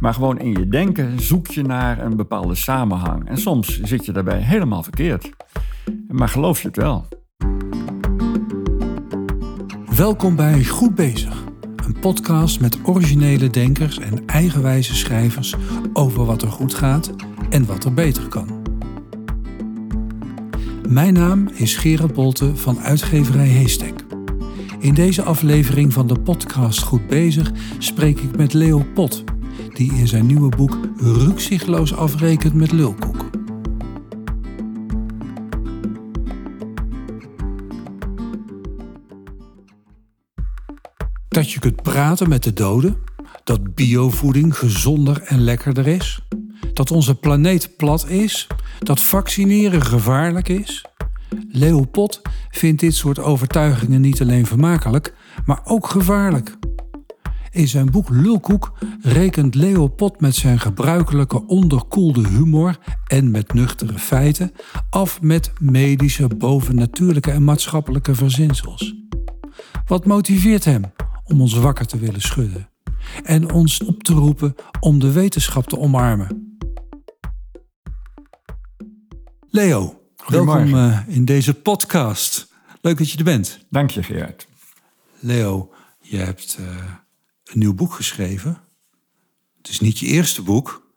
Maar gewoon in je denken zoek je naar een bepaalde samenhang. En soms zit je daarbij helemaal verkeerd. Maar geloof je het wel. Welkom bij Goed Bezig, een podcast met originele denkers en eigenwijze schrijvers over wat er goed gaat en wat er beter kan. Mijn naam is Gerard Bolte van uitgeverij Heestek. In deze aflevering van de podcast Goed Bezig spreek ik met Leo Pot, die in zijn nieuwe boek rukzichtloos afrekent met lulkoek. Dat je kunt praten met de doden, dat biovoeding gezonder en lekkerder is, dat onze planeet plat is, dat vaccineren gevaarlijk is. Leo Pot vindt dit soort overtuigingen niet alleen vermakelijk, maar ook gevaarlijk. In zijn boek Lulkoek rekent Leo Pot met zijn gebruikelijke onderkoelde humor en met nuchtere feiten af met medische, bovennatuurlijke en maatschappelijke verzinsels. Wat motiveert hem om ons wakker te willen schudden en ons op te roepen om de wetenschap te omarmen? Leo, welkom uh, in deze podcast. Leuk dat je er bent. Dank je, Gerard. Leo, je hebt uh, een nieuw boek geschreven. Het is niet je eerste boek,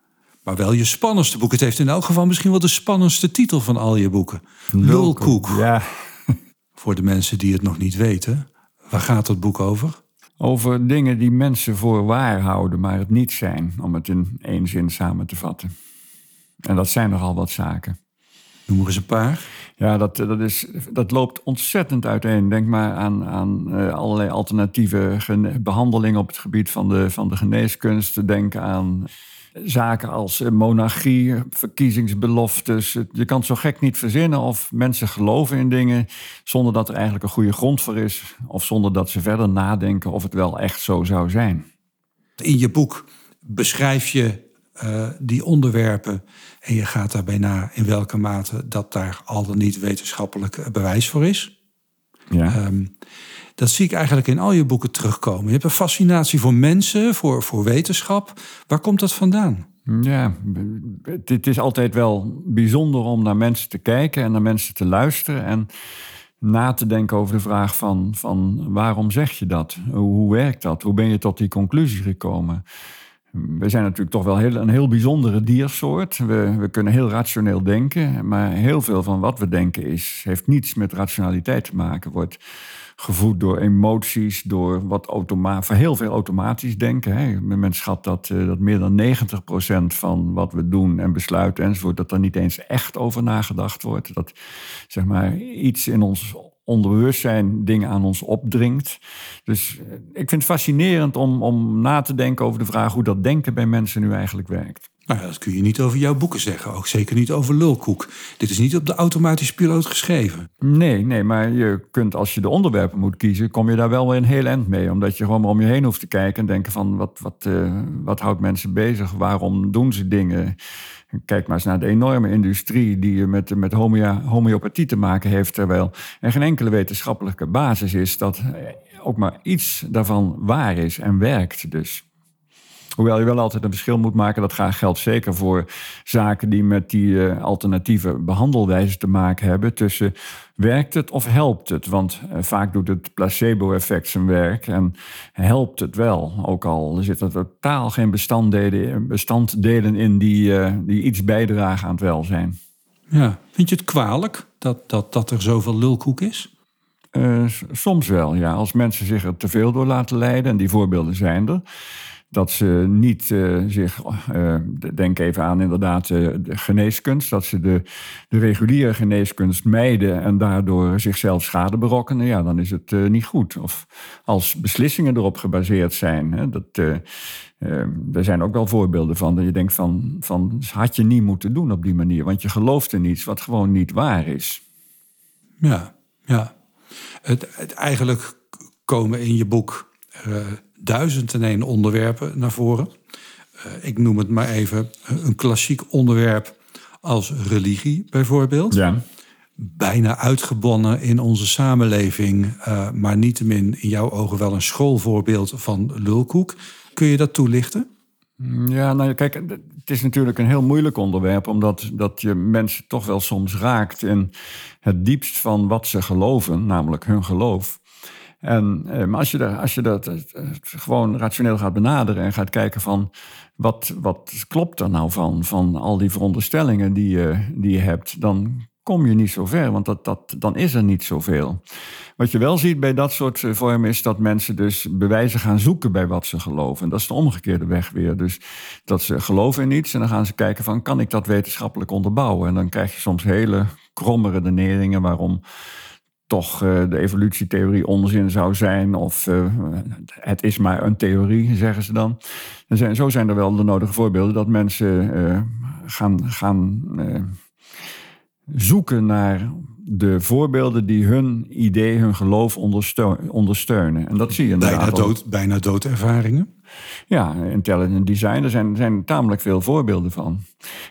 maar wel je spannendste boek. Het heeft in elk geval misschien wel de spannendste titel van al je boeken. Lulkoek. Ja. Voor de mensen die het nog niet weten, waar gaat het boek over? Over dingen die mensen voor waar houden, maar het niet zijn, om het in één zin samen te vatten. En dat zijn nogal wat zaken. Noem er eens een paar. Ja, dat, dat, is, dat loopt ontzettend uiteen. Denk maar aan, aan uh, allerlei alternatieve behandelingen op het gebied van de, van de geneeskunst. Denk aan zaken als monarchie, verkiezingsbeloftes. Je kan het zo gek niet verzinnen of mensen geloven in dingen zonder dat er eigenlijk een goede grond voor is. Of zonder dat ze verder nadenken of het wel echt zo zou zijn. In je boek beschrijf je uh, die onderwerpen. En je gaat daarbij na in welke mate dat daar al dan niet wetenschappelijk bewijs voor is. Ja. Um, dat zie ik eigenlijk in al je boeken terugkomen. Je hebt een fascinatie voor mensen, voor, voor wetenschap. Waar komt dat vandaan? Ja, het is altijd wel bijzonder om naar mensen te kijken en naar mensen te luisteren. En na te denken over de vraag van, van waarom zeg je dat? Hoe werkt dat? Hoe ben je tot die conclusie gekomen? We zijn natuurlijk toch wel heel, een heel bijzondere diersoort. We, we kunnen heel rationeel denken, maar heel veel van wat we denken is, heeft niets met rationaliteit te maken. Wordt gevoed door emoties, door wat automa heel veel automatisch denken. Hè. Men schat dat, uh, dat meer dan 90% van wat we doen en besluiten enzovoort, dat er niet eens echt over nagedacht wordt. Dat zeg maar iets in ons onderbewustzijn dingen aan ons opdringt. Dus eh, ik vind het fascinerend om, om na te denken over de vraag hoe dat denken bij mensen nu eigenlijk werkt. Nou, dat kun je niet over jouw boeken zeggen. Ook zeker niet over Lulkoek. Dit is niet op de automatische piloot geschreven. Nee, nee, maar je kunt als je de onderwerpen moet kiezen, kom je daar wel weer een heel eind mee. Omdat je gewoon maar om je heen hoeft te kijken en denken van wat, wat, uh, wat houdt mensen bezig? Waarom doen ze dingen? Kijk maar eens naar de enorme industrie die met, met homeopathie te maken heeft. Terwijl er geen enkele wetenschappelijke basis is dat ook maar iets daarvan waar is en werkt. Dus. Hoewel je wel altijd een verschil moet maken, dat geldt zeker voor zaken die met die uh, alternatieve behandelwijzen te maken hebben. Tussen werkt het of helpt het? Want uh, vaak doet het placebo-effect zijn werk en helpt het wel. Ook al zitten totaal geen bestanddelen, bestanddelen in die, uh, die iets bijdragen aan het welzijn. Ja, vind je het kwalijk dat, dat, dat er zoveel lulkoek is? soms wel, ja. Als mensen zich er te veel door laten leiden, en die voorbeelden zijn er dat ze niet uh, zich, uh, denk even aan inderdaad uh, de geneeskunst, dat ze de, de reguliere geneeskunst mijden en daardoor zichzelf schade berokkenen, ja, dan is het niet goed. Of als beslissingen erop gebaseerd zijn, hè, dat, er zijn ook wel voorbeelden van dat je denkt van, van, had je niet moeten doen op die manier, want je gelooft in iets wat gewoon niet waar is. Ja, ja. Het, het eigenlijk komen in je boek duizend en één onderwerpen naar voren. Uh, ik noem het maar even een klassiek onderwerp als religie bijvoorbeeld. Ja. Bijna uitgebonnen in onze samenleving, uh, maar niettemin in jouw ogen wel een schoolvoorbeeld van lulkoek. Kun je dat toelichten? Ja, nou kijk, het is natuurlijk een heel moeilijk onderwerp, omdat dat je mensen toch wel soms raakt in het diepst van wat ze geloven, namelijk hun geloof. En eh, maar als je, dat eh, gewoon rationeel gaat benaderen en gaat kijken van wat, wat klopt er nou van, van al die veronderstellingen die je, die je hebt, dan kom je niet zo ver, want dat, dat, dan is er niet zoveel. Wat je wel ziet bij dat soort eh, vormen is dat mensen dus bewijzen gaan zoeken bij wat ze geloven. En dat is de omgekeerde weg weer. Dus dat ze geloven in iets en dan gaan ze kijken van kan ik dat wetenschappelijk onderbouwen? En dan krijg je soms hele kromme redeneringen waarom toch uh, de evolutietheorie onzin zou zijn. Of uh, het is maar een theorie, zeggen ze dan. En zijn, zo zijn er wel de nodige voorbeelden dat mensen uh, gaan, gaan zoeken naar de voorbeelden die hun idee, hun geloof ondersteunen. En dat zie je inderdaad. Bijna, dood, bijna doodervaringen? Ja, intelligent design, er zijn, zijn tamelijk veel voorbeelden van.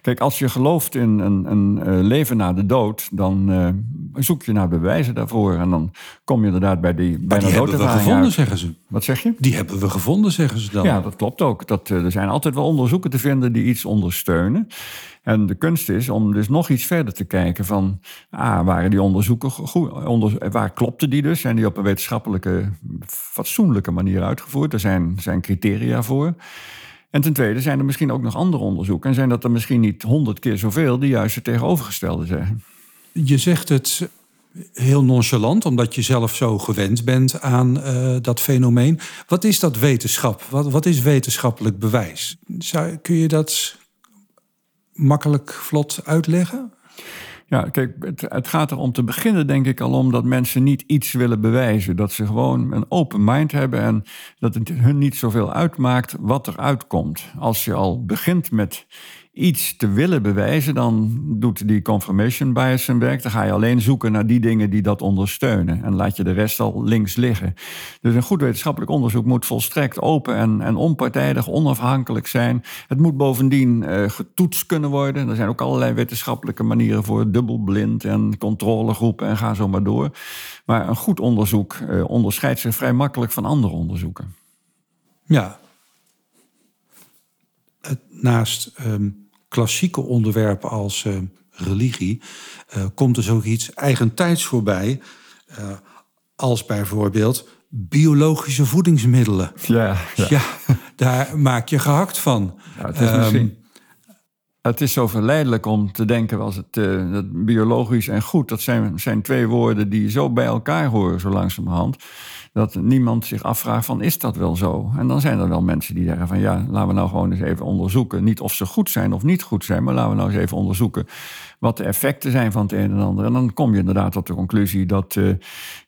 Kijk, als je gelooft in een, een, een leven na de dood, dan uh, zoek je naar bewijzen daarvoor. En dan kom je inderdaad bij die bijna die hebben we gevonden, zeggen ze. Wat zeg je? Die hebben we gevonden, zeggen ze dan. Ja, dat klopt ook. Dat, uh, er zijn altijd wel onderzoeken te vinden die iets ondersteunen. En de kunst is om dus nog iets verder te kijken van... Ah, waren die onderzoeken goed? Onder, waar klopten die dus? Zijn die op een wetenschappelijke, fatsoenlijke manier uitgevoerd? Er zijn, zijn criteria En ten tweede zijn er misschien ook nog andere onderzoeken. En zijn dat er misschien niet honderd keer zoveel die juist het tegenovergestelde zeggen. Je zegt het heel nonchalant, omdat je zelf zo gewend bent aan uh, dat fenomeen. Wat is dat wetenschap? Wat, wat is wetenschappelijk bewijs? Kun je dat makkelijk vlot uitleggen? Ja, kijk, het, het, gaat er om te beginnen, denk ik al om dat mensen niet iets willen bewijzen. Dat ze gewoon een open mind hebben en dat het hun niet zoveel uitmaakt wat er uitkomt. Als je al begint met iets te willen bewijzen, dan doet die confirmation bias zijn werk. Dan ga je alleen zoeken naar die dingen die dat ondersteunen. En laat je de rest al links liggen. Dus een goed wetenschappelijk onderzoek moet volstrekt open en, en onpartijdig, onafhankelijk zijn. Het moet bovendien uh, getoetst kunnen worden. Er zijn ook allerlei wetenschappelijke manieren voor, dubbelblind en controlegroepen en ga zo maar door. Maar een goed onderzoek uh, onderscheidt zich vrij makkelijk van andere onderzoeken. Ja. naast um klassieke onderwerpen als uh, religie, uh, komt er zoiets eigentijds voorbij. Uh, als bijvoorbeeld biologische voedingsmiddelen. Ja, ja. ja daar maak je gehakt van. Ja, het, is um, het is zo verleidelijk om te denken als het dat biologisch en goed, dat zijn, zijn twee woorden die zo bij elkaar horen, zo langzamerhand dat niemand zich afvraagt van is dat wel zo? En dan zijn er wel mensen die zeggen van ja, laten we nou gewoon eens even onderzoeken. Niet of ze goed zijn of niet goed zijn, maar laten we nou eens even onderzoeken wat de effecten zijn van het een en ander. En dan kom je inderdaad tot de conclusie dat uh,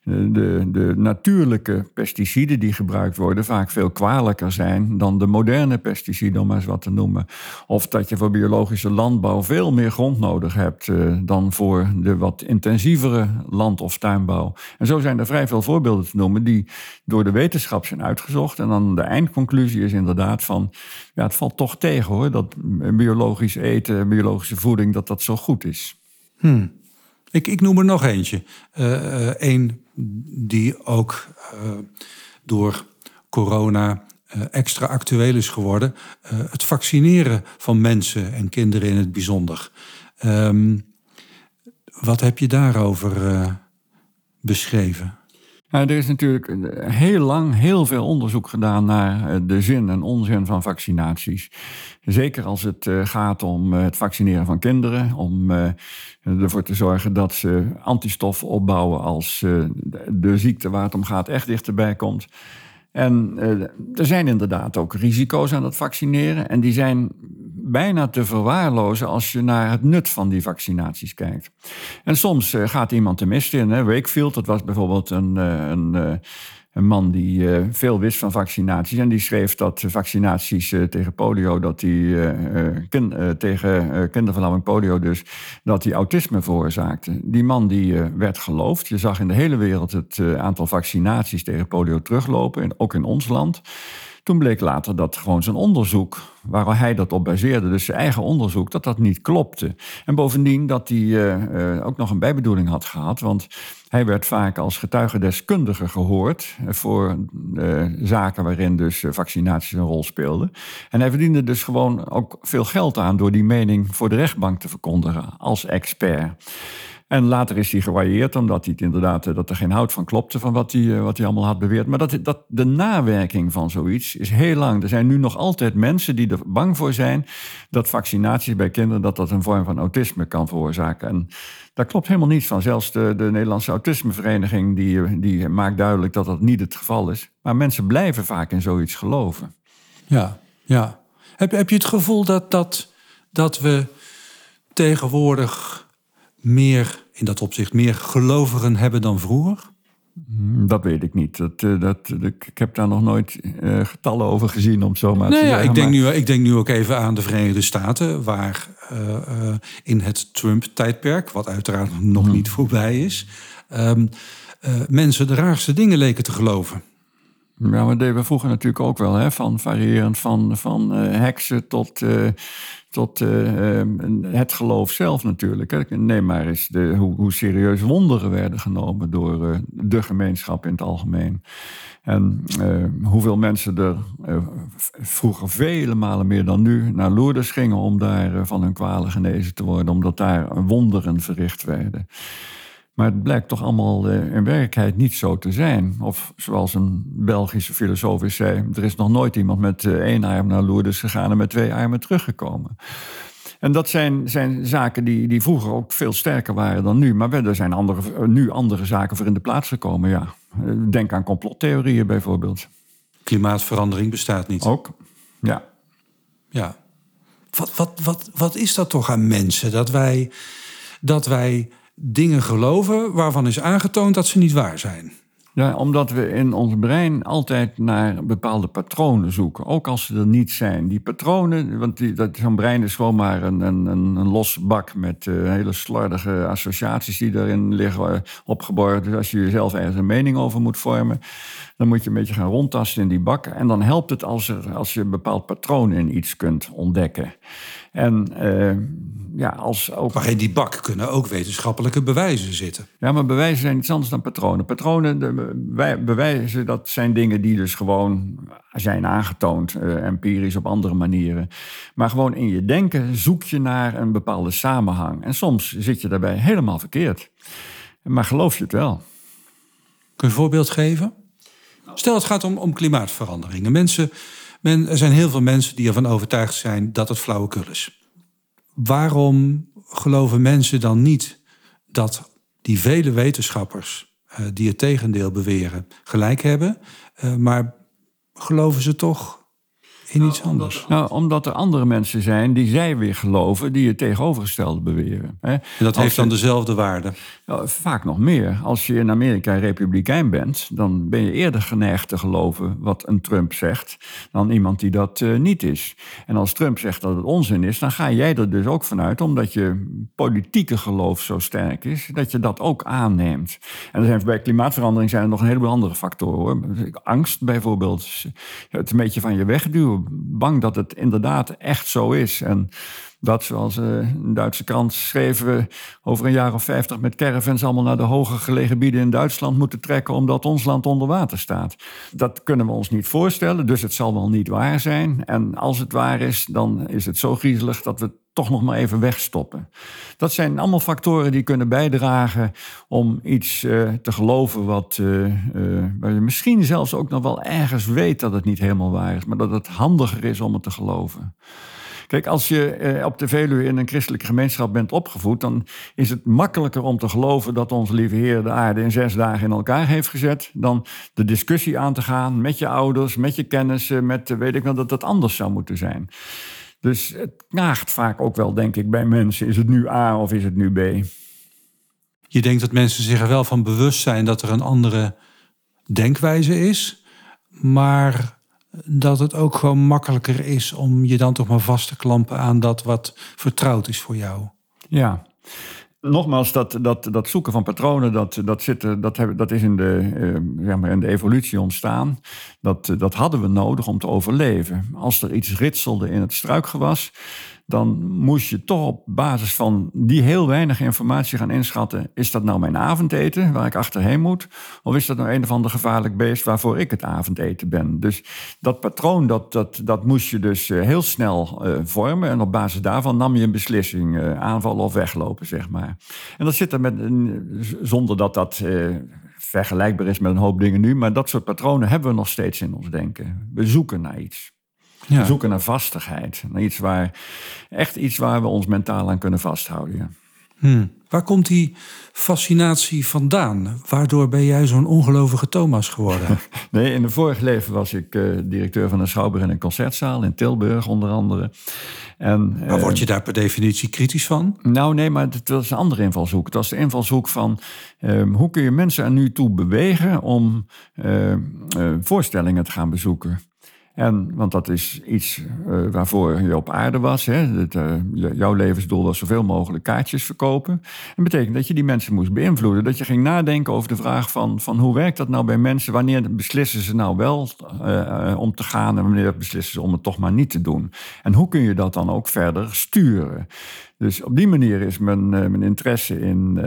de, de natuurlijke pesticiden die gebruikt worden vaak veel kwalijker zijn dan de moderne pesticiden, om maar eens wat te noemen. Of dat je voor biologische landbouw veel meer grond nodig hebt uh, dan voor de wat intensievere land- of tuinbouw. En zo zijn er vrij veel voorbeelden te noemen die door de wetenschap zijn uitgezocht. En dan de eindconclusie is inderdaad van, ja, het valt toch tegen hoor, dat biologisch eten, biologische voeding, dat dat zo goed is. Hmm. Ik, ik noem er nog eentje. Eén uh, die ook uh, door corona extra actueel is geworden. het vaccineren van mensen en kinderen in het bijzonder. Um, wat heb je daarover beschreven? Er is natuurlijk heel lang heel veel onderzoek gedaan naar eh, de zin en onzin van vaccinaties. Zeker als het eh, gaat om eh, het vaccineren van kinderen, om ervoor te zorgen dat ze antistoffen opbouwen als de ziekte waar het om gaat echt dichterbij komt. En er zijn inderdaad ook risico's aan het vaccineren. En die zijn bijna te verwaarlozen als je naar het nut van die vaccinaties kijkt. En soms uh, gaat iemand de mist in. Hè. Wakefield, dat was bijvoorbeeld een, uh, een, een, man die veel wist van vaccinaties. En die schreef dat vaccinaties tegen polio, dat die kind, tegen kinderverlamming polio dus, dat die autisme veroorzaakte. Die man die werd geloofd. Je zag in de hele wereld het aantal vaccinaties tegen polio teruglopen, ook in ons land. Toen bleek later dat gewoon zijn onderzoek, waar hij dat op baseerde, dus zijn eigen onderzoek, dat dat niet klopte. En bovendien dat hij uh, uh, ook nog een bijbedoeling had gehad, want hij werd vaak als getuigendeskundige gehoord voor uh, zaken waarin dus vaccinaties een rol speelden. En hij verdiende dus gewoon ook veel geld aan door die mening voor de rechtbank te verkondigen als expert. En later is hij gewaardeerd, omdat hij inderdaad, eh, dat er geen hout van klopte van wat hij, eh, wat hij allemaal had beweerd. Maar dat, dat, de nawerking van zoiets is heel lang. Er zijn nu nog altijd mensen die er bang voor zijn dat vaccinaties bij kinderen dat dat een vorm van autisme kan veroorzaken. En daar klopt helemaal niets van. Zelfs de, de Nederlandse Autismevereniging die, die maakt duidelijk dat dat niet het geval is. Maar mensen blijven vaak in zoiets geloven. Ja, ja. Heb, heb je het gevoel dat, dat, dat we tegenwoordig meer, in dat opzicht, meer gelovigen hebben dan vroeger? Hmm, dat weet ik niet. Dat, eh, dat, ik heb daar nog nooit uh, getallen over gezien, om zo maar nee, te ja, Ik denk, nu, ik denk nu ook even aan de Verenigde Staten, waar uh, in het Trump-tijdperk, wat uiteraard nog hmm. niet voorbij is, um, mensen de raarste dingen leken te geloven. Ja, maar deden we vroeger natuurlijk ook wel, hè? van variërend van, van heksen tot tot uh, het geloof zelf natuurlijk. Neem maar eens de, hoe, hoe, serieus wonderen werden genomen door de gemeenschap in het algemeen. En hoeveel mensen er vroeger vele malen meer dan nu naar Lourdes gingen om daar van hun kwalen genezen te worden, omdat daar wonderen verricht werden. Maar het blijkt toch allemaal in werkelijkheid niet zo te zijn. Of zoals een Belgische filosoof zei: er is nog nooit iemand met één arm naar Lourdes gegaan en met twee armen teruggekomen. En dat zijn, zijn zaken die, die vroeger ook veel sterker waren dan nu. Maar er zijn andere, nu andere zaken voor in de plaats gekomen, ja. Denk aan complottheorieën bijvoorbeeld. Klimaatverandering bestaat niet. Ook, ja. Ja. Wat, wat, wat, wat is dat toch aan mensen? Dat wij, dat wij dingen geloven waarvan is aangetoond dat ze niet waar zijn. Ja, omdat we in ons brein altijd naar bepaalde patronen zoeken, ook als ze er niet zijn. Die patronen, want dat, zo'n brein is gewoon maar een, een, een los bak met uh, hele slordige associaties die erin liggen uh, opgeborgen. Dus als je jezelf ergens een mening over moet vormen, dan moet je een beetje gaan rondtasten in die bak. En dan helpt het als, er, als je een bepaald patroon in iets kunt ontdekken. En uh, ja, als ook... Maar in die bak kunnen ook wetenschappelijke bewijzen zitten. Ja, maar bewijzen zijn iets anders dan patronen. Patronen, de, bewijzen, dat zijn dingen die dus gewoon zijn aangetoond, uh, empirisch op andere manieren. Maar gewoon in je denken zoek je naar een bepaalde samenhang. En soms zit je daarbij helemaal verkeerd. Maar geloof je het wel. Kun je een voorbeeld geven? Stel, het gaat om, om klimaatveranderingen. Mensen, men, er zijn heel veel mensen die ervan overtuigd zijn dat het flauwekul is. Waarom geloven mensen dan niet dat die vele wetenschappers uh, die het tegendeel beweren gelijk hebben, uh, maar geloven ze toch in iets anders? Nou, omdat er andere mensen zijn die zij weer geloven, die het tegenovergestelde beweren. Hè? En dat heeft dan dezelfde waarde? Nou, vaak nog meer. Als je in Amerika republikein bent, dan ben je eerder geneigd te geloven wat een Trump zegt, dan iemand die dat uh, niet is. En als Trump zegt dat het onzin is, dan ga jij er dus ook vanuit, omdat je politieke geloof zo sterk is, dat je dat ook aanneemt. En er zijn, bij klimaatverandering zijn er nog een heleboel andere factoren hoor. Angst bijvoorbeeld, het een beetje van je wegduwen bang dat het inderdaad echt zo is. En dat, zoals uh, een Duitse krant schreven we over een jaar of vijftig met caravans allemaal naar de hoger gelegen gebieden in Duitsland moeten trekken omdat ons land onder water staat. Dat kunnen we ons niet voorstellen, dus het zal wel niet waar zijn. En als het waar is, dan is het zo griezelig dat we toch nog maar even wegstoppen. Dat zijn allemaal factoren die kunnen bijdragen om iets uh, te geloven wat uh, uh, waar je misschien zelfs ook nog wel ergens weet dat het niet helemaal waar is, maar dat het handiger is om het te geloven. Kijk, als je op de Veluwe in een christelijke gemeenschap bent opgevoed, dan is het makkelijker om te geloven dat onze lieve Heer de aarde in zes dagen in elkaar heeft gezet, dan de discussie aan te gaan met je ouders, met je kennissen, met weet ik wel dat het anders zou moeten zijn. Dus het knaagt vaak ook wel, denk ik, bij mensen. Is het nu A of is het nu B? Je denkt dat mensen zich er wel van bewust zijn dat er een andere denkwijze is, maar dat het ook gewoon makkelijker is om je dan toch maar vast te klampen aan dat wat vertrouwd is voor jou. Ja, nogmaals, dat, dat, dat zoeken van patronen, dat, dat, zit, dat, hebben, dat is in de, uh, zeg maar in de evolutie ontstaan. Dat, dat hadden we nodig om te overleven. Als er iets ritselde in het struikgewas, dan moest je toch op basis van die heel weinig informatie gaan inschatten: is dat nou mijn avondeten waar ik achterheen moet? Of is dat nou een of ander gevaarlijk beest waarvoor ik het avondeten ben? Dus dat patroon, dat, dat, dat moest je dus eh, heel snel uh, vormen. En op basis daarvan nam je een beslissing: uh, aanvallen of weglopen, zeg maar. En dat zit er met, zonder dat dat vergelijkbaar is met een hoop dingen nu, maar dat soort patronen hebben we nog steeds in ons denken. We zoeken naar iets. Ja. zoeken naar vastigheid. Naar iets waar, echt iets waar we ons mentaal aan kunnen vasthouden. Hmm. Waar komt die fascinatie vandaan? Waardoor ben jij zo'n ongelovige Thomas geworden? nee, in het vorige leven was ik uh, directeur van een schouwburg en een concertzaal in Tilburg onder andere. En, maar word je eh, daar per definitie kritisch van? Nou nee, maar het was een andere invalshoek. Het was de invalshoek van uh, hoe kun je mensen er nu toe bewegen om uh, voorstellingen te gaan bezoeken. En, want dat is iets uh, waarvoor je op aarde was. Hè? Het, uh, jouw levensdoel was zoveel mogelijk kaartjes verkopen. Dat betekent dat je die mensen moest beïnvloeden. Dat je ging nadenken over de vraag van, van hoe werkt dat nou bij mensen? Wanneer beslissen ze nou wel uh, om te gaan en wanneer beslissen ze om het toch maar niet te doen? En hoe kun je dat dan ook verder sturen? Dus op die manier is mijn, uh, mijn interesse in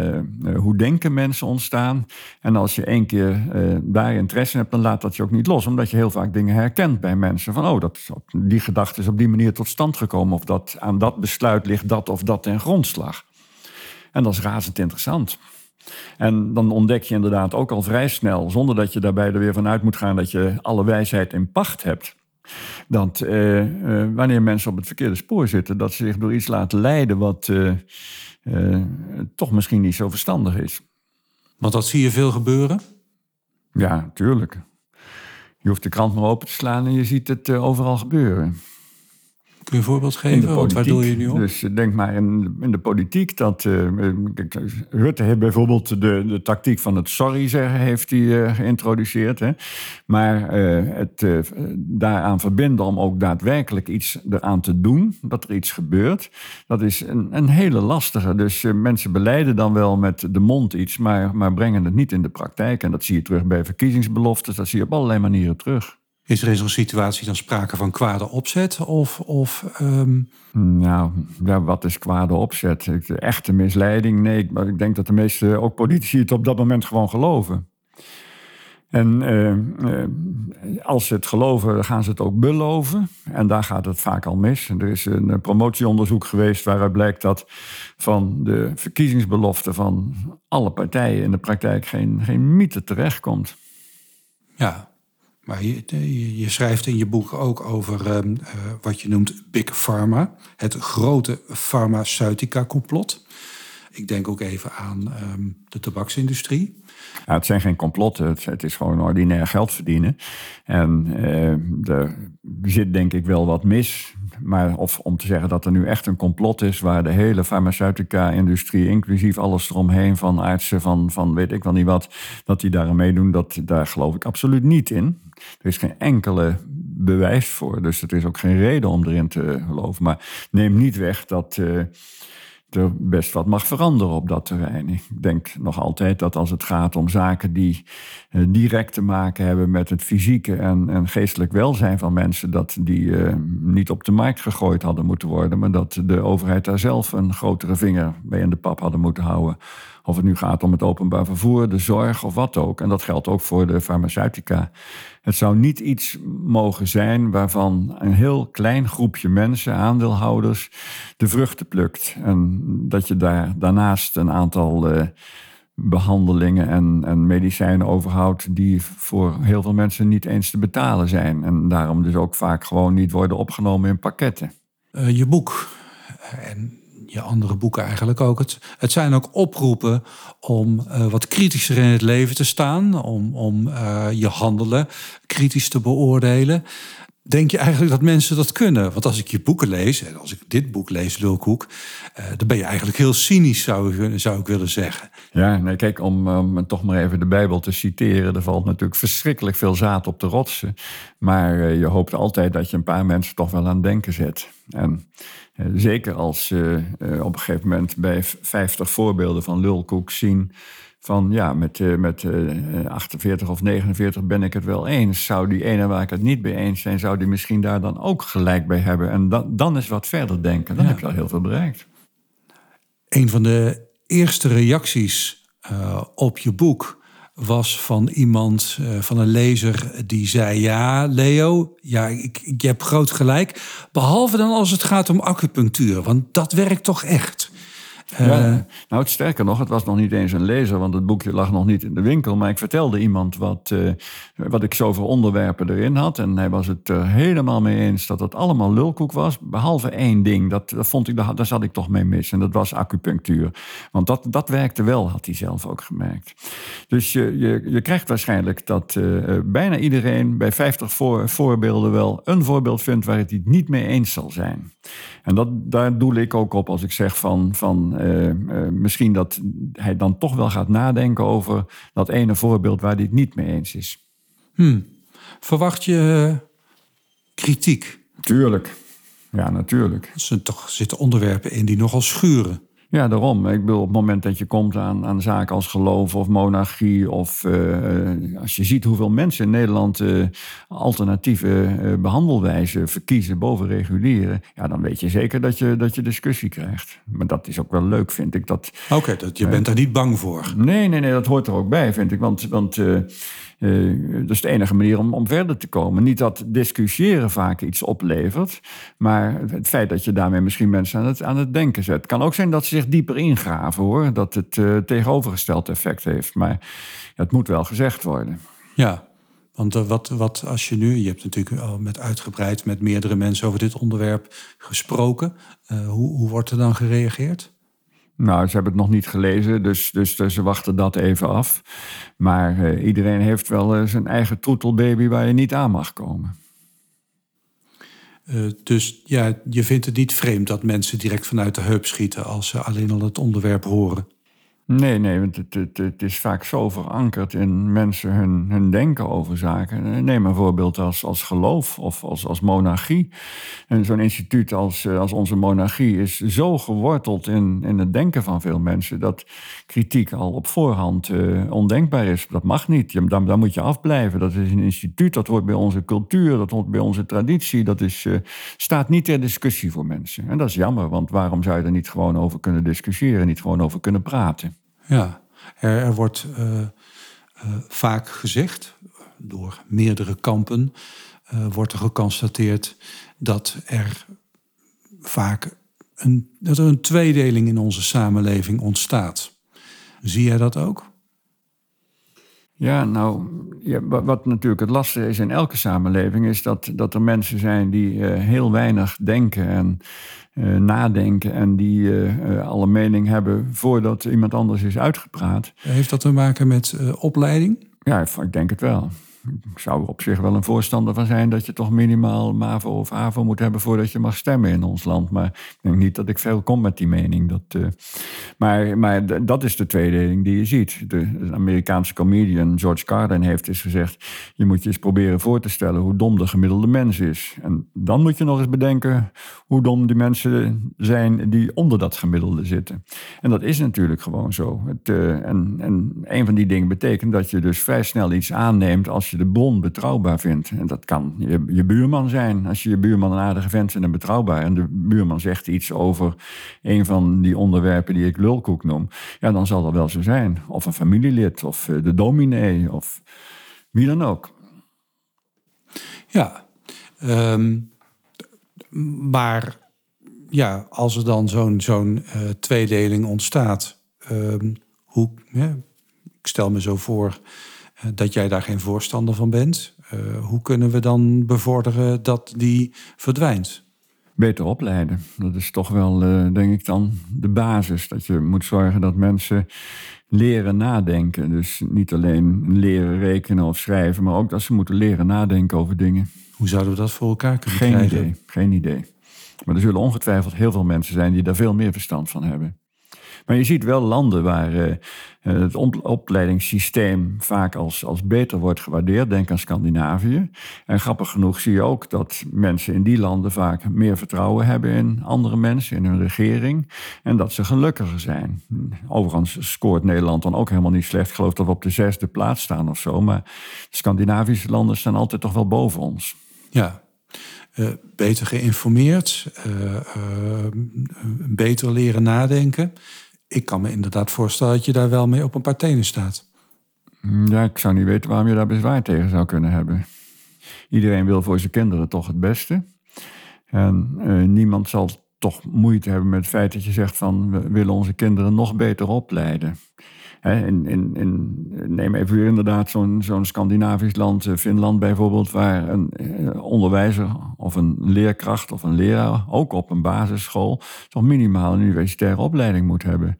uh, hoe denken mensen ontstaan. En als je één keer daar interesse in hebt, dan laat dat je ook niet los. Omdat je heel vaak dingen herkent bij mensen. Van, oh, dat, die gedachte is op die manier tot stand gekomen. Of dat aan dat besluit ligt dat of dat ten grondslag. En dat is razend interessant. En dan ontdek je inderdaad ook al vrij snel, zonder dat je daarbij er weer vanuit moet gaan dat je alle wijsheid in pacht hebt dat uh, uh, wanneer mensen op het verkeerde spoor zitten, dat ze zich door iets laten leiden wat uh, toch misschien niet zo verstandig is. Want dat zie je veel gebeuren? Ja, tuurlijk. Je hoeft de krant maar open te slaan en je ziet het overal gebeuren. Kun je een voorbeeld geven? Wat, waar doe je nu op? Dus denk maar in, in de politiek dat uh, Rutte heeft bijvoorbeeld de, de tactiek van het sorry zeggen heeft hij uh, geïntroduceerd. Hè? Maar uh, het daaraan verbinden om ook daadwerkelijk iets eraan te doen, dat er iets gebeurt, dat is een, een hele lastige. Dus mensen beleiden dan wel met de mond iets, maar, maar brengen het niet in de praktijk. En dat zie je terug bij verkiezingsbeloftes, dat zie je op allerlei manieren terug. Is er in zo'n situatie dan sprake van kwade opzet? Of, of, ehm, Nou, ja, wat is kwade opzet? Echte misleiding? Nee, maar ik denk dat de meeste, ook politici, het op dat moment gewoon geloven. En eh, eh, als ze het geloven, gaan ze het ook beloven. En daar gaat het vaak al mis. Er is een promotieonderzoek geweest waaruit blijkt dat van de verkiezingsbeloften van alle partijen in de praktijk geen, geen mythe terechtkomt. Ja, maar je, je, schrijft in je boek ook over ehm, eh, wat je noemt Big Pharma, het grote farmaceutica-complot. Ik denk ook even aan ehm, de tabaksindustrie. Het zijn geen complotten, het, is gewoon ordinair geld verdienen. En uh, er zit denk ik wel wat mis. Maar of om te zeggen dat er nu echt een complot is waar de hele farmaceutica-industrie, inclusief alles eromheen, van artsen, van, van weet ik wel niet wat, dat die daar meedoen, dat, daar geloof ik absoluut niet in. Er is geen enkele bewijs voor, dus er is ook geen reden om erin te geloven. Maar neem niet weg dat. Uh, er best wat mag veranderen op dat terrein. Ik denk nog altijd dat als het gaat om zaken die uh, direct te maken hebben met het fysieke en, en geestelijk welzijn van mensen, dat die uh, niet op de markt gegooid hadden moeten worden, maar dat de overheid daar zelf een grotere vinger bij in de pap hadden moeten houden. Of het nu gaat om het openbaar vervoer, de zorg of wat ook. En dat geldt ook voor de farmaceutica. Het zou niet iets mogen zijn waarvan een heel klein groepje mensen, aandeelhouders, de vruchten plukt. En dat je daar daarnaast een aantal uh, behandelingen en, en medicijnen overhoudt die voor heel veel mensen niet eens te betalen zijn. En daarom dus ook vaak gewoon niet worden opgenomen in pakketten. Uh, je boek. En je andere boeken eigenlijk ook. Het, het zijn ook oproepen om uh, wat kritischer in het leven te staan, om, om uh, je handelen kritisch te beoordelen. Denk je eigenlijk dat mensen dat kunnen? Want als ik je boeken lees, en als ik dit boek lees, Lulkoek, uh, dan ben je eigenlijk heel cynisch, zou ik, zou ik willen zeggen. Ja, nee, kijk, om, toch maar even de Bijbel te citeren, er valt natuurlijk verschrikkelijk veel zaad op de rotsen. Maar je hoopt altijd dat je een paar mensen toch wel aan denken zet. En zeker als uh, op een gegeven moment bij 50 voorbeelden van lulkoek zien van ja, met, uh, met uh, 48 of 49 ben ik het wel eens. Zou die ene waar ik het niet mee eens zijn, zou die misschien daar dan ook gelijk bij hebben? En dan, dan is wat verder denken. Dan Ja. heb je al heel veel bereikt. Een van de eerste reacties uh, op je boek was van iemand, uh, van een lezer, die zei: Ja, Leo, ja, ik, ik heb groot gelijk. Behalve dan als het gaat om acupunctuur, want dat werkt toch echt. Ja, nou, sterker nog, het was nog niet eens een lezer, want het boekje lag nog niet in de winkel. Maar ik vertelde iemand wat, uh, wat ik zoveel onderwerpen erin had. En hij was het er helemaal mee eens dat het allemaal lulkoek was. Behalve één ding, dat, dat vond ik, daar, zat ik toch mee mis. En dat was acupunctuur. Want dat, dat werkte wel, had hij zelf ook gemerkt. Dus je, je, je krijgt waarschijnlijk dat uh, bijna iedereen bij 50 voor, voorbeelden wel een voorbeeld vindt waar het niet mee eens zal zijn. En dat, daar doel ik ook op als ik zeg van, van uh, uh, misschien dat hij dan toch wel gaat nadenken over dat ene voorbeeld waar hij het niet mee eens is. Hmm. Verwacht je uh, kritiek? Tuurlijk. Ja, natuurlijk. Er zijn toch zitten onderwerpen in die nogal schuren. Ja, daarom. Ik bedoel, op het moment dat je komt aan, aan zaken als geloof of monarchie... of uh, als je ziet hoeveel mensen in Nederland uh, alternatieve uh, behandelwijzen verkiezen boven reguliere... ja, dan weet je zeker dat je, dat je discussie krijgt. Maar dat is ook wel leuk, vind ik. Dat, Oké, okay, dat je bent er niet bang voor. Nee, nee, nee, dat hoort er ook bij, vind ik. Want, want uh, dat is de enige manier om, om verder te komen. Niet dat discussiëren vaak iets oplevert, maar het feit dat je daarmee misschien mensen aan het, aan het denken zet. Het kan ook zijn dat ze zich dieper ingraven hoor, dat het uh, tegenovergesteld effect heeft. Maar het moet wel gezegd worden. Ja, want uh, wat, wat als je nu, je hebt natuurlijk al met uitgebreid met meerdere mensen over dit onderwerp gesproken. Hoe, hoe wordt er dan gereageerd? Nou, ze hebben het nog niet gelezen, dus, dus, dus ze wachten dat even af. Maar uh, iedereen heeft wel uh, zijn eigen troetelbaby waar je niet aan mag komen. Dus ja, je vindt het niet vreemd dat mensen direct vanuit de heup schieten als ze alleen al het onderwerp horen? Nee, nee, want het, het, het, is vaak zo verankerd in mensen hun, hun denken over zaken. Neem een voorbeeld als, als geloof of als, als monarchie. En zo'n instituut als, als onze monarchie is zo geworteld in, in het denken van veel mensen... dat kritiek al op voorhand uh, ondenkbaar is. Dat mag niet, daar, moet je afblijven. Dat is een instituut, dat hoort bij onze cultuur, dat hoort bij onze traditie. Dat is, uh, staat niet ter discussie voor mensen. En dat is jammer, want waarom zou je er niet gewoon over kunnen discussiëren... niet gewoon over kunnen praten? Ja, er, er wordt uh, uh, vaak gezegd, door meerdere kampen, uh, wordt er geconstateerd dat er vaak een, dat er een tweedeling in onze samenleving ontstaat. Zie jij dat ook? Ja, nou, ja, wat natuurlijk het lastige is in elke samenleving, is dat, dat er mensen zijn die uh, heel weinig denken en uh, nadenken en die uh, alle mening hebben voordat iemand anders is uitgepraat. Heeft dat te maken met opleiding? Ja, ik denk het wel. Ik zou op zich wel een voorstander van zijn dat je toch minimaal MAVO of AVO moet hebben voordat je mag stemmen in ons land. Maar ik denk niet dat ik veel kom met die mening. Dat, uh, maar, maar dat is de tweedeling die je ziet. De, Amerikaanse comedian George Carlin heeft eens gezegd: je moet je eens proberen voor te stellen hoe dom de gemiddelde mens is. En dan moet je nog eens bedenken hoe dom die mensen zijn die onder dat gemiddelde zitten. En dat is natuurlijk gewoon zo. Het, uh, en, en een van die dingen betekent dat je dus vrij snel iets aanneemt als de bron betrouwbaar vindt. En dat kan je, je buurman zijn. Als je je buurman een aardige vent vindt en betrouwbaar... en de buurman zegt iets over een van die onderwerpen die ik lulkoek noem... ja, dan zal dat wel zo zijn. Of een familielid, of de dominee, of wie dan ook. Ja, um, maar ja, als er dan zo'n zo'n uh, tweedeling ontstaat... Um, hoe, ik stel me zo voor dat jij daar geen voorstander van bent. Uh, hoe kunnen we dan bevorderen dat die verdwijnt? Beter opleiden. Dat is toch wel, uh, denk ik dan, de basis. Dat je moet zorgen dat mensen leren nadenken. Dus niet alleen leren rekenen of schrijven, maar ook dat ze moeten leren nadenken over dingen. Hoe zouden we dat voor elkaar kunnen Geen krijgen? idee, geen idee. Maar er zullen ongetwijfeld heel veel mensen zijn die daar veel meer verstand van hebben. Maar je ziet wel landen waar eh, het opleidingssysteem vaak als, als beter wordt gewaardeerd. Denk aan Scandinavië. En grappig genoeg zie je ook dat mensen in die landen vaak meer vertrouwen hebben in andere mensen, in hun regering. En dat ze gelukkiger zijn. Overigens scoort Nederland dan ook helemaal niet slecht. Ik geloof dat we op de zesde plaats staan of zo. Maar de Scandinavische landen staan altijd toch wel boven ons. Ja, uh, beter geïnformeerd, beter leren nadenken ik kan me inderdaad voorstellen dat je daar wel mee op een paar tenen staat. Ja, ik zou niet weten waarom je daar bezwaar tegen zou kunnen hebben. Iedereen wil voor zijn kinderen toch het beste. En uh, niemand zal toch moeite hebben met het feit dat je zegt van we willen onze kinderen nog beter opleiden. In, in, in, neem even weer inderdaad zo'n Scandinavisch land, eh, Finland bijvoorbeeld, waar een eh, onderwijzer of een leerkracht of een leraar ook op een basisschool toch minimaal een universitaire opleiding moet hebben.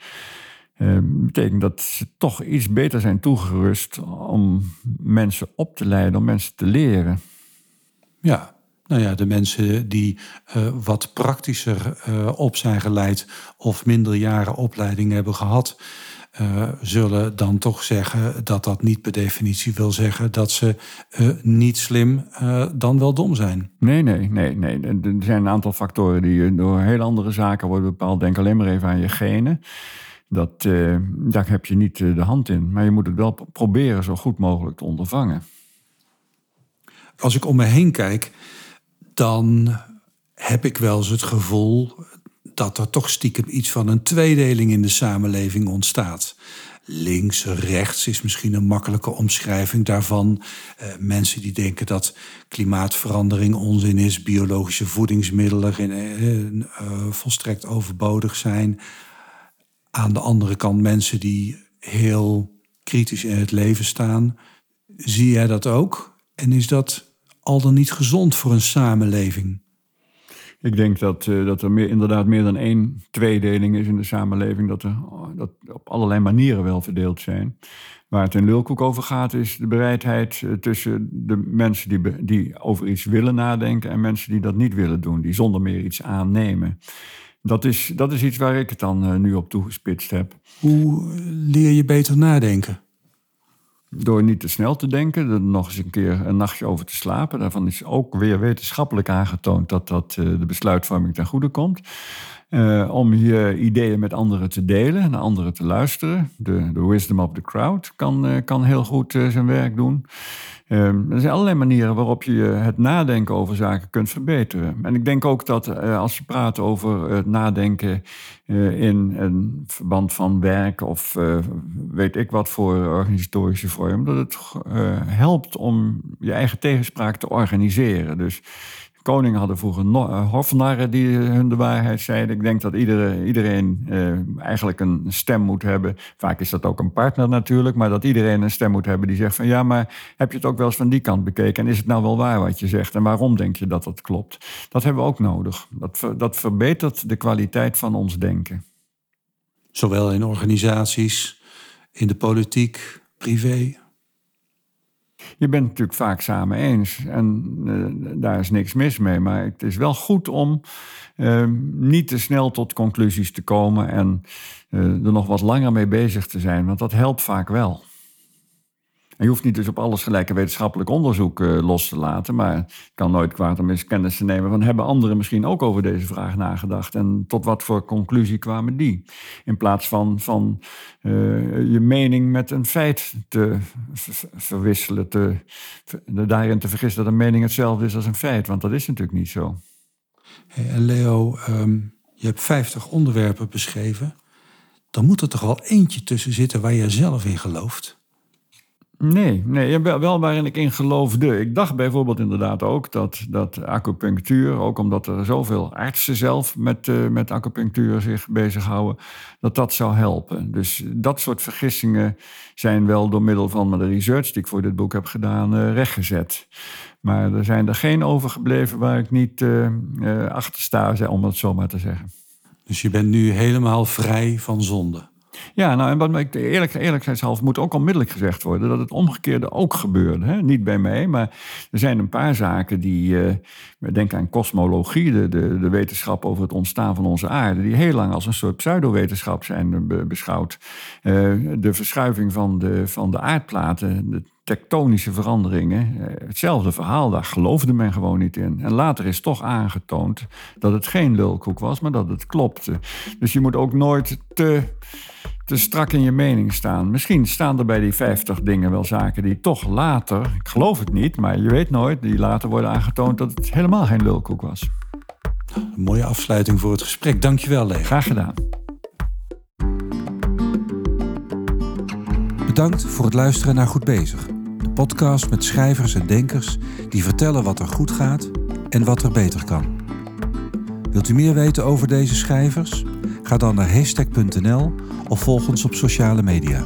Uh, betekent dat ze toch iets beter zijn toegerust om mensen op te leiden, om mensen te leren. Ja, nou ja, de mensen die wat praktischer op zijn geleid of minder jaren opleiding hebben gehad, uh, zullen dan toch zeggen dat dat niet per definitie wil zeggen dat ze uh, niet slim uh, dan wel dom zijn. Nee, nee, nee, nee. Er zijn een aantal factoren die door heel andere zaken worden bepaald. Denk alleen maar even aan je genen. Dat, daar heb je niet de hand in. Maar je moet het wel proberen zo goed mogelijk te ondervangen. Als ik om me heen kijk, dan heb ik wel eens het gevoel dat er toch stiekem iets van een tweedeling in de samenleving ontstaat. Links, rechts is misschien een makkelijke omschrijving daarvan. Uh, mensen die denken dat klimaatverandering onzin is, biologische voedingsmiddelen uh, uh, volstrekt overbodig zijn. Aan de andere kant mensen die heel kritisch in het leven staan. Zie jij dat ook? En is dat al dan niet gezond voor een samenleving? Ik denk dat, uh, dat er meer, inderdaad meer dan één tweedeling is in de samenleving. Dat er dat op allerlei manieren wel verdeeld zijn. Waar het in Lulkoek over gaat, is de bereidheid uh, tussen de mensen die, die over iets willen nadenken en mensen die dat niet willen doen, die zonder meer iets aannemen. Dat is, dat is iets waar ik het dan uh, nu op toegespitst heb. Hoe leer je beter nadenken? Door niet te snel te denken, er nog eens een keer een nachtje over te slapen. Daarvan is ook weer wetenschappelijk aangetoond dat dat uh, de besluitvorming ten goede komt. Uh, om je ideeën met anderen te delen, naar anderen te luisteren. De, wisdom of the crowd kan, uh, kan heel goed zijn werk doen. Um, er zijn allerlei manieren waarop je het nadenken over zaken kunt verbeteren. En ik denk ook dat als je praat over het nadenken in een verband van werk of weet ik wat voor organisatorische vorm, dat het helpt om je eigen tegenspraak te organiseren. Dus koningen hadden vroeger no hofnarren die hun de waarheid zeiden. Ik denk dat iedereen, iedereen uh, eigenlijk een stem moet hebben. Vaak is dat ook een partner natuurlijk, maar dat iedereen een stem moet hebben die zegt van ja, maar heb je het ook wel eens van die kant bekeken en is het nou wel waar wat je zegt en waarom denk je dat dat klopt? Dat hebben we ook nodig. Dat, dat verbetert de kwaliteit van ons denken. Zowel in organisaties, in de politiek, privé je bent het natuurlijk vaak samen eens. En uh, daar is niks mis mee. Maar het is wel goed om uh, niet te snel tot conclusies te komen en uh, er nog wat langer mee bezig te zijn. Want dat helpt vaak wel. En je hoeft niet dus op alles gelijk een wetenschappelijk onderzoek uh, los te laten. Maar het kan nooit kwaad om eens kennis te nemen van... hebben anderen misschien ook over deze vraag nagedacht? En tot wat voor conclusie kwamen die? In plaats van, van uh, je mening met een feit te verwisselen. Te, daarin te vergissen dat een mening hetzelfde is als een feit. Want dat is natuurlijk niet zo. Hey, en Leo, um, je hebt 50 onderwerpen beschreven. Dan moet er toch wel eentje tussen zitten waar je zelf in gelooft? Nee, nee, wel waarin ik in geloofde. Ik dacht bijvoorbeeld inderdaad ook dat, dat acupunctuur, ook omdat er zoveel artsen zelf met, uh, met acupunctuur zich bezighouden, dat dat zou helpen. Dus dat soort vergissingen zijn wel door middel van de research die ik voor dit boek heb gedaan, uh, rechtgezet. Maar er zijn er geen overgebleven waar ik niet uh, achter sta, om het zo maar te zeggen. Dus je bent nu helemaal vrij van zonde? Ja, nou en wat ik eerlijk, eerlijkheidshalve moet ook onmiddellijk gezegd worden dat het omgekeerde ook gebeurde. Hè? Niet bij mij, maar er zijn een paar zaken die, uh, denk aan kosmologie, de, de, wetenschap over het ontstaan van onze aarde, die heel lang als een soort pseudowetenschap zijn beschouwd. Uh, de verschuiving van de, van de aardplaten, de tektonische veranderingen. Eh, hetzelfde verhaal, daar geloofde men gewoon niet in. En later is toch aangetoond dat het geen lulkoek was, maar dat het klopte. Dus je moet ook nooit te, te strak in je mening staan. Misschien staan er bij die 50 dingen wel zaken die toch later, ik geloof het niet, maar je weet nooit, die later worden aangetoond dat het helemaal geen lulkoek was. Een mooie afsluiting voor het gesprek. Dankjewel, Lee. Graag gedaan. Bedankt voor het luisteren naar Goed Bezig. De podcast met schrijvers en denkers die vertellen wat er goed gaat en wat er beter kan. Wilt u meer weten over deze schrijvers? Ga dan naar hashtag.nl of volg ons op sociale media.